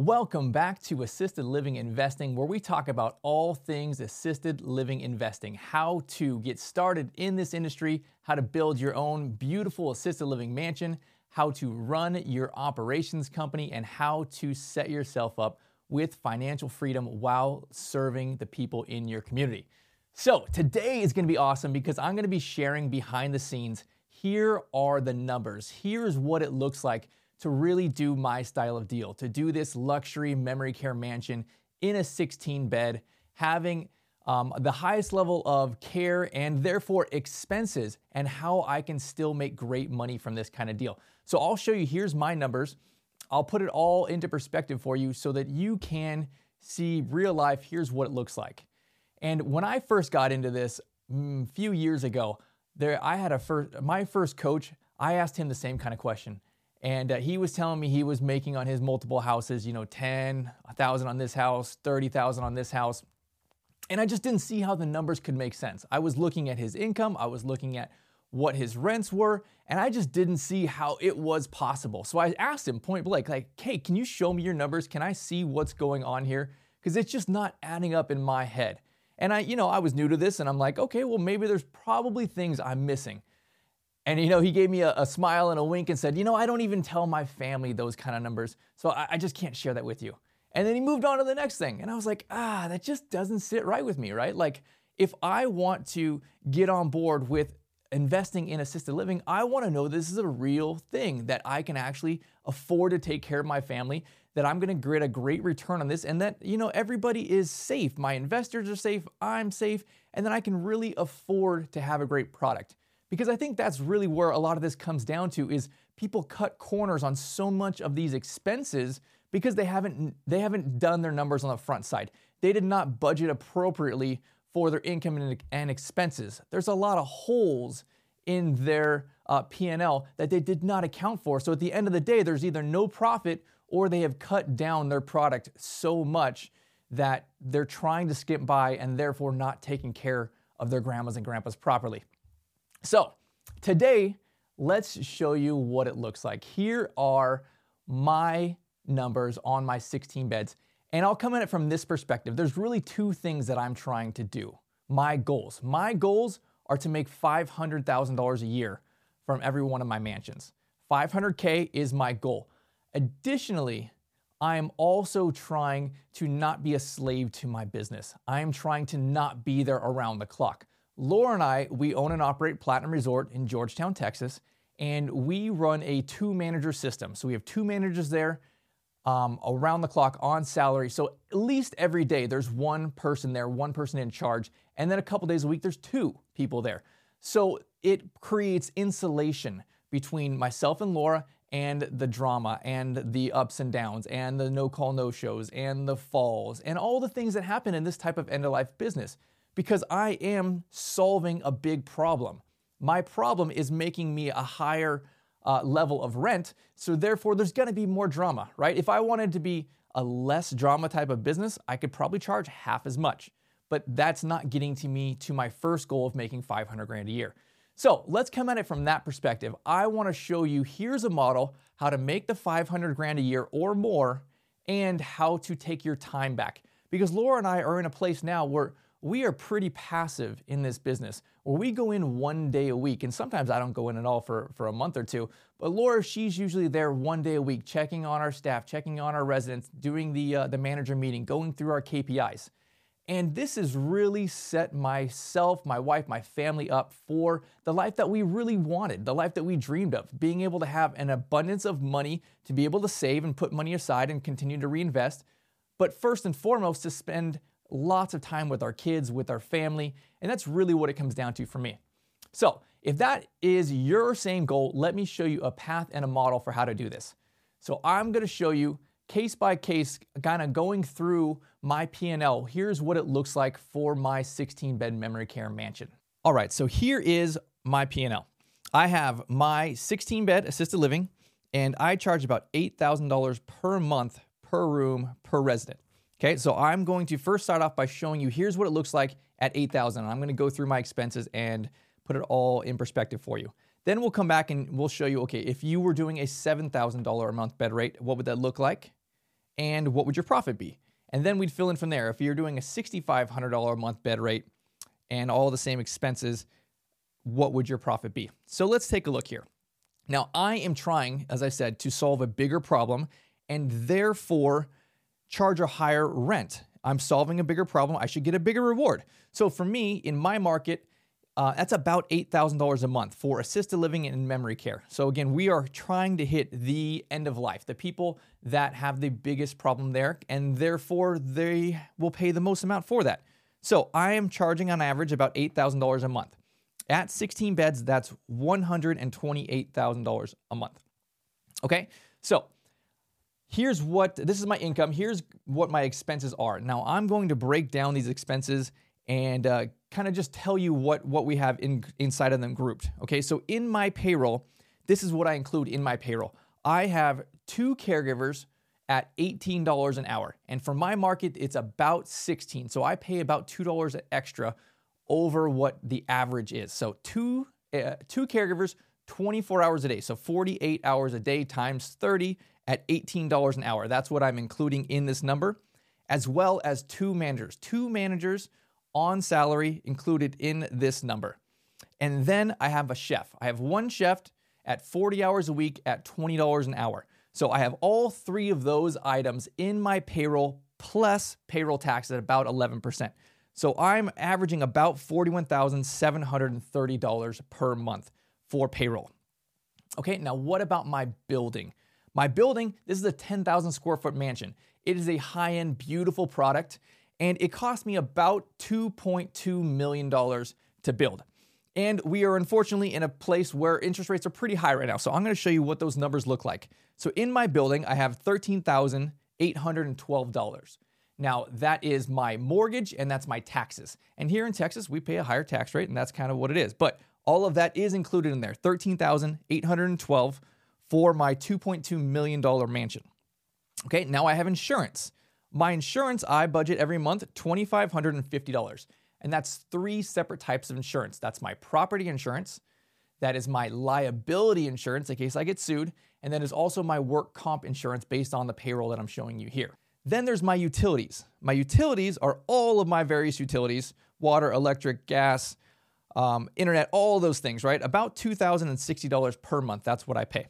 Welcome back to Assisted Living Investing, where we talk about all things assisted living investing, how to get started in this industry, how to build your own beautiful assisted living mansion, how to run your operations company, and how to set yourself up with financial freedom while serving the people in your community. So, today is gonna be awesome because I'm gonna be sharing behind the scenes. Here are the numbers. Here's what it looks like to really do my style of deal, to do this luxury memory care mansion in a 16 bed, having um, the highest level of care and therefore expenses, and how I can still make great money from this kind of deal. So I'll show you, here's my numbers. I'll put it all into perspective for you so that you can see real life, here's what it looks like. And when I first got into this a mm, few years ago, there I had a first my first coach, I asked him the same kind of question. And uh, he was telling me he was making on his multiple houses, you know, 10,000 on this house, 30,000 on this house. And I just didn't see how the numbers could make sense. I was looking at his income, I was looking at what his rents were, and I just didn't see how it was possible. So I asked him point blank, like, hey, can you show me your numbers? Can I see what's going on here? Because it's just not adding up in my head. And I, you know, I was new to this and I'm like, okay, well, maybe there's probably things I'm missing. And you know, he gave me a, a, smile and a wink and said, you know, I don't even tell my family those kind of numbers, so I, I just can't share that with you. And then he moved on to the next thing, and I was like, ah, that just doesn't sit right with me, right? Like, if I want to get on board with investing in assisted living, I want to know this is a real thing that I can actually afford to take care of my family, that I'm going to get a great return on this, and that, you know, everybody is safe. My investors are safe, I'm safe, and then I can really afford to have a great product. Because I think that's really where a lot of this comes down to is people cut corners on so much of these expenses because they haven't they haven't done their numbers on the front side. They did not budget appropriately for their income and, and expenses. There's a lot of holes in their uh, P&L that they did not account for. So at the end of the day, there's either no profit or they have cut down their product so much that they're trying to skip by and therefore not taking care of their grandmas and grandpas properly. So today, let's show you what it looks like. Here are my numbers on my 16 beds. And I'll come at it from this perspective. There's really two things that I'm trying to do. My goals. My goals are to make $500,000 a year from every one of my mansions. 500K is my goal. Additionally, I am also trying to not be a slave to my business. I am trying to not be there around the clock. Laura and I, we own and operate Platinum Resort in Georgetown, Texas, and we run a two manager system. So we have two managers there um, around the clock on salary. So at least every day there's one person there, one person in charge, and then a couple days a week there's two people there. So it creates insulation between myself and Laura and the drama and the ups and downs and the no call no shows and the falls and all the things that happen in this type of end of life business because I am solving a big problem. My problem is making me a higher uh, level of rent, so therefore there's gonna be more drama, right? If I wanted to be a less drama type of business, I could probably charge half as much. But that's not getting to me to my first goal of making 500 grand a year. So let's come at it from that perspective. I wanna show you here's a model how to make the 500 grand a year or more and how to take your time back. Because Laura and I are in a place now where we are pretty passive in this business where we go in one day a week. And sometimes I don't go in at all for, for a month or two. But Laura, she's usually there one day a week, checking on our staff, checking on our residents, doing the, uh, the manager meeting, going through our KPIs. And this has really set myself, my wife, my family up for the life that we really wanted, the life that we dreamed of, being able to have an abundance of money to be able to save and put money aside and continue to reinvest. But first and foremost, to spend lots of time with our kids, with our family, and that's really what it comes down to for me. So, if that is your same goal, let me show you a path and a model for how to do this. So, I'm going to show you case by case kind of going through my P&L. Here's what it looks like for my 16-bed memory care mansion. All right, so here is my P&L. I have my 16-bed assisted living and I charge about $8,000 per month per room per resident. Okay, so I'm going to first start off by showing you here's what it looks like at 8,000. I'm going to go through my expenses and put it all in perspective for you. Then we'll come back and we'll show you, okay, if you were doing a $7,000 a month bed rate, what would that look like? and what would your profit be? And then we'd fill in from there. If you're doing a $6,500 a month bed rate and all the same expenses, what would your profit be? So let's take a look here. Now, I am trying, as I said, to solve a bigger problem and therefore charge a higher rent. I'm solving a bigger problem. I should get a bigger reward. So for me, in my market, uh, that's about $8,000 a month for assisted living and memory care. So again, we are trying to hit the end of life, the people that have the biggest problem there, and therefore they will pay the most amount for that. So I am charging on average about $8,000 a month. At 16 beds, that's $128,000 a month. Okay, so here's what this is my income. Here's what my expenses are. Now I'm going to break down these expenses and uh, kind of just tell you what what we have in inside of them grouped. Okay, so in my payroll, this is what I include in my payroll. I have two caregivers at $18 an hour, and for my market, it's about 16. So I pay about two dollars extra over what the average is. So two uh, two caregivers, 24 hours a day. So 48 hours a day times 30 at $18 an hour. That's what I'm including in this number, as well as two managers. Two managers on salary included in this number. And then I have a chef. I have one chef at 40 hours a week at $20 an hour. So I have all three of those items in my payroll plus payroll tax at about 11%. So I'm averaging about $41,730 per month for payroll. Okay, now what about my building? My building, this is a 10,000 square foot mansion. It is a high end, beautiful product, and it cost me about $2.2 million to build. And we are unfortunately in a place where interest rates are pretty high right now. So I'm gonna show you what those numbers look like. So in my building, I have $13,812. Now, that is my mortgage and that's my taxes. And here in Texas, we pay a higher tax rate, and that's kind of what it is. But all of that is included in there 13812 for my $2.2 million mansion. Okay, now I have insurance. My insurance, I budget every month $2,550. And that's three separate types of insurance. That's my property insurance, that is my liability insurance in case I get sued, and then is also my work comp insurance based on the payroll that I'm showing you here. Then there's my utilities. My utilities are all of my various utilities water, electric, gas, um, internet, all those things, right? About $2,060 per month. That's what I pay.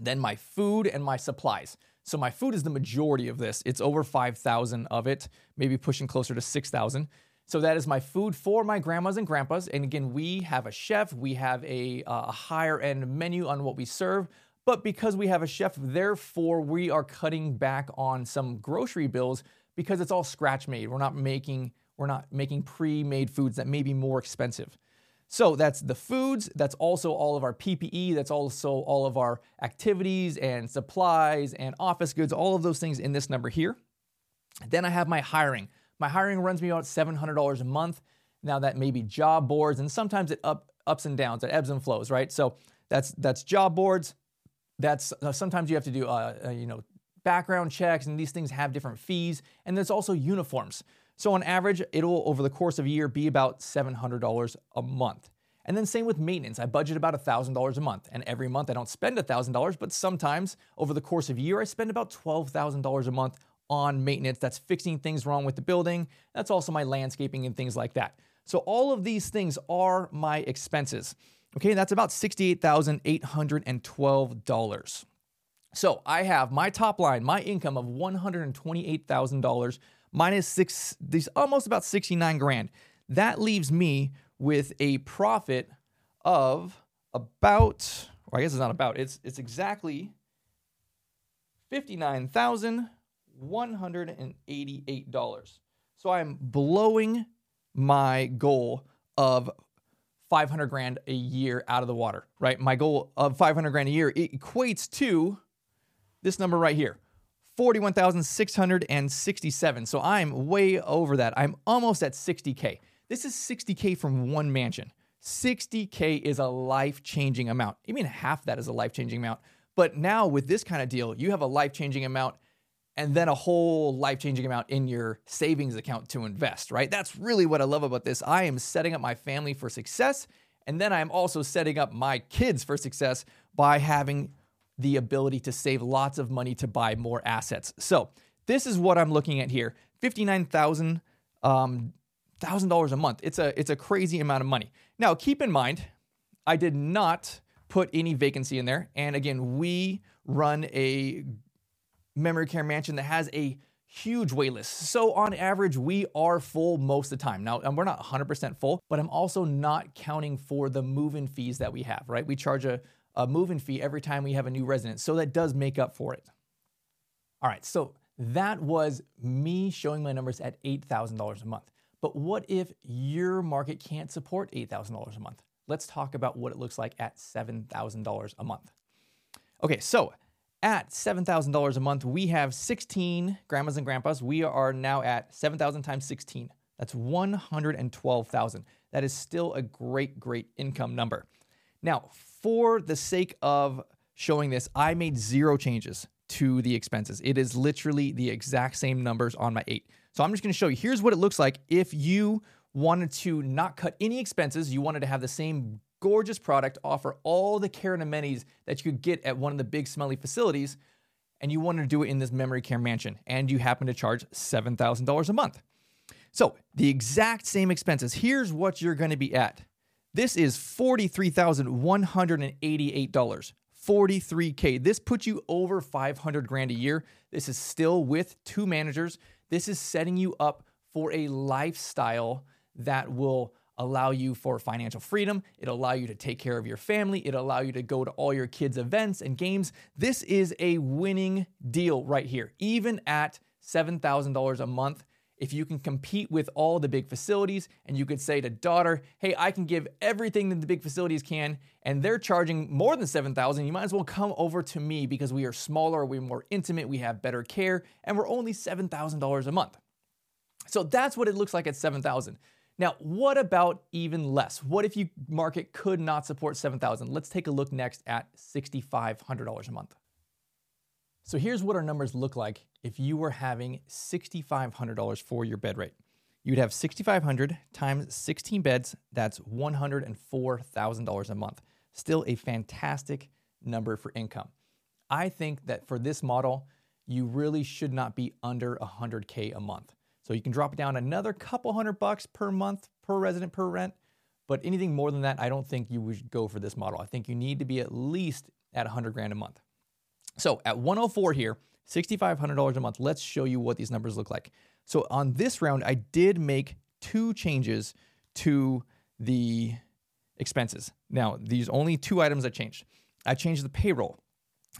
Then my food and my supplies. So my food is the majority of this. It's over 5,000 of it, maybe pushing closer to 6,000. So that is my food for my grandmas and grandpas. And again, we have a chef, we have a, uh, higher end menu on what we serve. But because we have a chef, therefore we are cutting back on some grocery bills because it's all scratch made. We're not making we're not making pre-made foods that may be more expensive. So that's the foods, that's also all of our PPE, that's also all of our activities and supplies and office goods, all of those things in this number here. Then I have my hiring. My hiring runs me about $700 a month. Now that may be job boards and sometimes it up ups and downs, it ebbs and flows, right? So that's that's job boards, that's uh, sometimes you have to do uh, uh, you know background checks and these things have different fees and there's also uniforms so on average it'll over the course of a year be about $700 a month. And then same with maintenance. I budget about $1000 a month. And every month i don't spend $1000 but sometimes over the course of a year i spend about $12000 a month on maintenance. That's fixing things wrong with the building. That's also my landscaping and things like that. So all of these things are my expenses. Okay, that's about $68,812. So I have my top line, my income of $128,000 minus six, these almost about 69 grand. That leaves me with a profit of about, or I guess it's not about, it's it's exactly $59,188. So I'm blowing my goal of 500 grand a year out of the water, right? My goal of 500 grand a year equates to this number right here. 41,667. So I'm way over that. I'm almost at 60K. This is 60K from one mansion. 60K is a life changing amount. I mean, half that is a life changing amount. But now with this kind of deal, you have a life changing amount and then a whole life changing amount in your savings account to invest, right? That's really what I love about this. I am setting up my family for success. And then I'm also setting up my kids for success by having the ability to save lots of money to buy more assets. So this is what I'm looking at here: fifty-nine thousand um, thousand dollars a month. It's a it's a crazy amount of money. Now keep in mind, I did not put any vacancy in there, and again, we run a memory care mansion that has a huge wait list. So on average, we are full most of the time. Now, we're not 100% full, but I'm also not counting for the move-in fees that we have, right? We charge a, a move-in fee every time we have a new resident. So that does make up for it. All right, so that was me showing my numbers at $8,000 a month. But what if your market can't support $8,000 a month? Let's talk about what it looks like at $7,000 a month. Okay, so at $7,000 a month, we have 16 grandmas and grandpas. We are now at 7,000 times 16. That's 112,000. That is still a great, great income number. Now, for the sake of showing this, I made zero changes to the expenses. It is literally the exact same numbers on my eight. So I'm just to show you. Here's what it looks like if you wanted to not cut any expenses, you wanted to have the same gorgeous product, offer all the care and amenities that you could get at one of the big smelly facilities, and you wanted to do it in this memory care mansion, and you happen to charge $7,000 a month. So, the exact same expenses. Here's what you're to be at. This is $43,188. 43K. This puts you over 500 grand a year. This is still with two managers. This is setting you up for a lifestyle that will allow you for financial freedom. It'll allow you to take care of your family. It'll allow you to go to all your kids' events and games. This is a winning deal right here. Even at $7,000 a month, if you can compete with all the big facilities and you could say to daughter, hey, I can give everything that the big facilities can, and they're charging more than 7,000, you might as well come over to me because we are smaller, we're more intimate, we have better care, and we're only $7,000 a month. So that's what it looks like at 7,000. Now, what about even less? What if you market could not support 7,000? Let's take a look next at $6,500 a month. So here's what our numbers look like if you were having $6,500 for your bed rate. You'd have 6,500 times 16 beds, that's $104,000 a month. Still a fantastic number for income. I think that for this model, you really should not be under 100K a month. So you can drop down another couple hundred bucks per month per resident per rent. But anything more than that, I don't think you would go for this model. I think you need to be at least at 100 grand a month. So at 104 here, $6,500 a month, let's show you what these numbers look like. So on this round, I did make two changes to the expenses. Now, these only two items I changed. I changed the payroll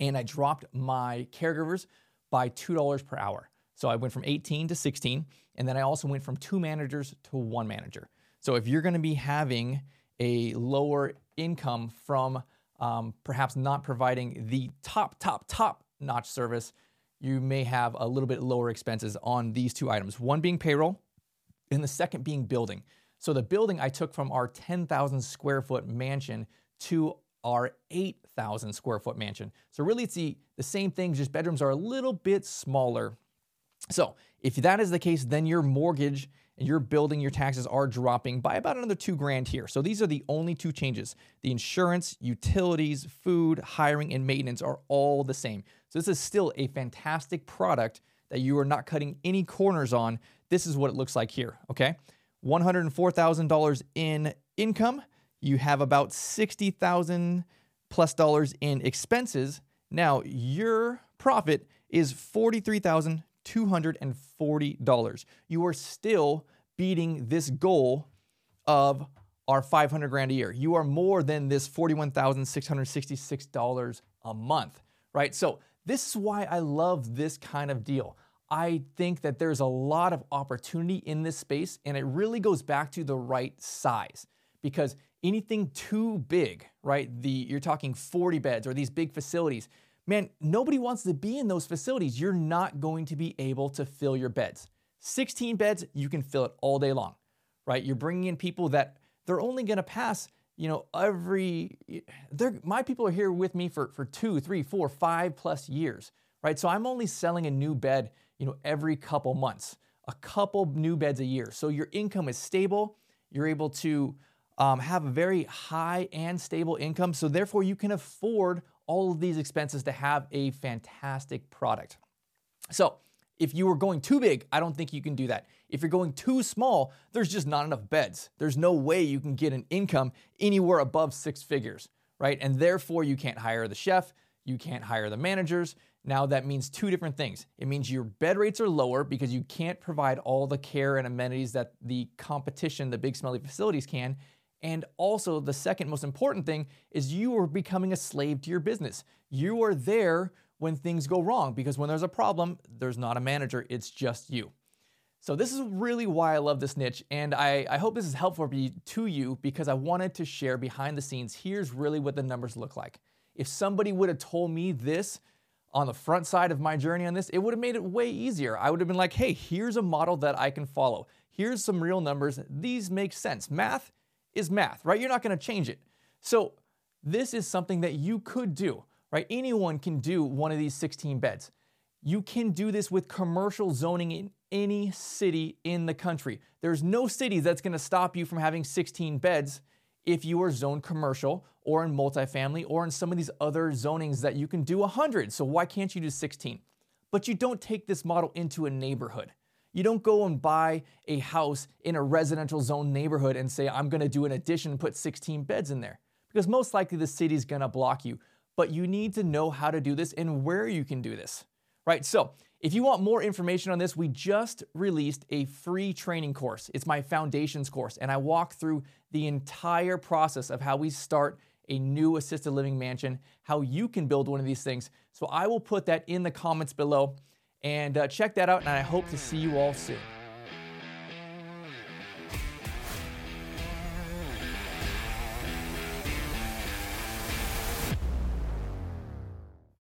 and I dropped my caregivers by $2 per hour. So I went from 18 to 16, and then I also went from two managers to one manager. So if you're going to be having a lower income from um, perhaps not providing the top, top, top notch service, you may have a little bit lower expenses on these two items. One being payroll, and the second being building. So the building I took from our 10,000 square foot mansion to our 8,000 square foot mansion. So really, it's the, the same thing, just bedrooms are a little bit smaller so, if that is the case, then your mortgage your building, your taxes are dropping by about another two grand here. So, these are the only two changes. The insurance, utilities, food, hiring, and maintenance are all the same. So, this is still a fantastic product that you are not cutting any corners on. This is what it looks like here, okay? $104,000 in income. You have about 60,000 plus dollars in expenses. Now, your profit is 43,000 $240. You are still beating this goal of our 500 grand a year. You are more than this $41,666 a month, right? So, this is why I love this kind of deal. I think that there's a lot of opportunity in this space, and it really goes back to the right size because anything too big, right? The you're talking 40 beds or these big facilities, man, nobody wants to be in those facilities. You're not going to be able to fill your beds. 16 beds, you can fill it all day long, right? You're bringing in people that they're only going to pass, you know, every, they're, my people are here with me for, for two, three, four, five plus years, right? So I'm only selling a new bed, you know, every couple months, a couple new beds a year. So your income is stable. You're able to um, have a very high and stable income. So therefore, you can afford all of these expenses to have a fantastic product. So, if you are going too big, I don't think you can do that. If you're going too small, there's just not enough beds. There's no way you can get an income anywhere above six figures, right? And therefore, you can't hire the chef, you can't hire the managers. Now, that means two different things. It means your bed rates are lower because you can't provide all the care and amenities that the competition, the big smelly facilities can. And also, the second most important thing is you are becoming a slave to your business. You are there when things go wrong because when there's a problem, there's not a manager, it's just you. So, this is really why I love this niche, and I, I hope this is helpful to you because I wanted to share behind the scenes. Here's really what the numbers look like. If somebody would have told me this on the front side of my journey on this, it would have made it way easier. I would have been like, hey, here's a model that I can follow. Here's some real numbers. These make sense. Math is math, right? You're not going to change it. So, this is something that you could do, right? Anyone can do one of these 16 beds. You can do this with commercial zoning in any city in the country. There's no city that's going to stop you from having 16 beds if you are zoned commercial or in multifamily or in some of these other zonings that you can do 100. So why can't you do 16? But you don't take this model into a neighborhood. You don't go and buy a house in a residential zone neighborhood and say, I'm gonna do an addition and put 16 beds in there. Because most likely the city's gonna block you. But you need to know how to do this and where you can do this, right? So if you want more information on this, we just released a free training course. It's my foundations course, and I walk through the entire process of how we start a new assisted living mansion, how you can build one of these things. So I will put that in the comments below and uh, check that out, and I hope to see you all soon.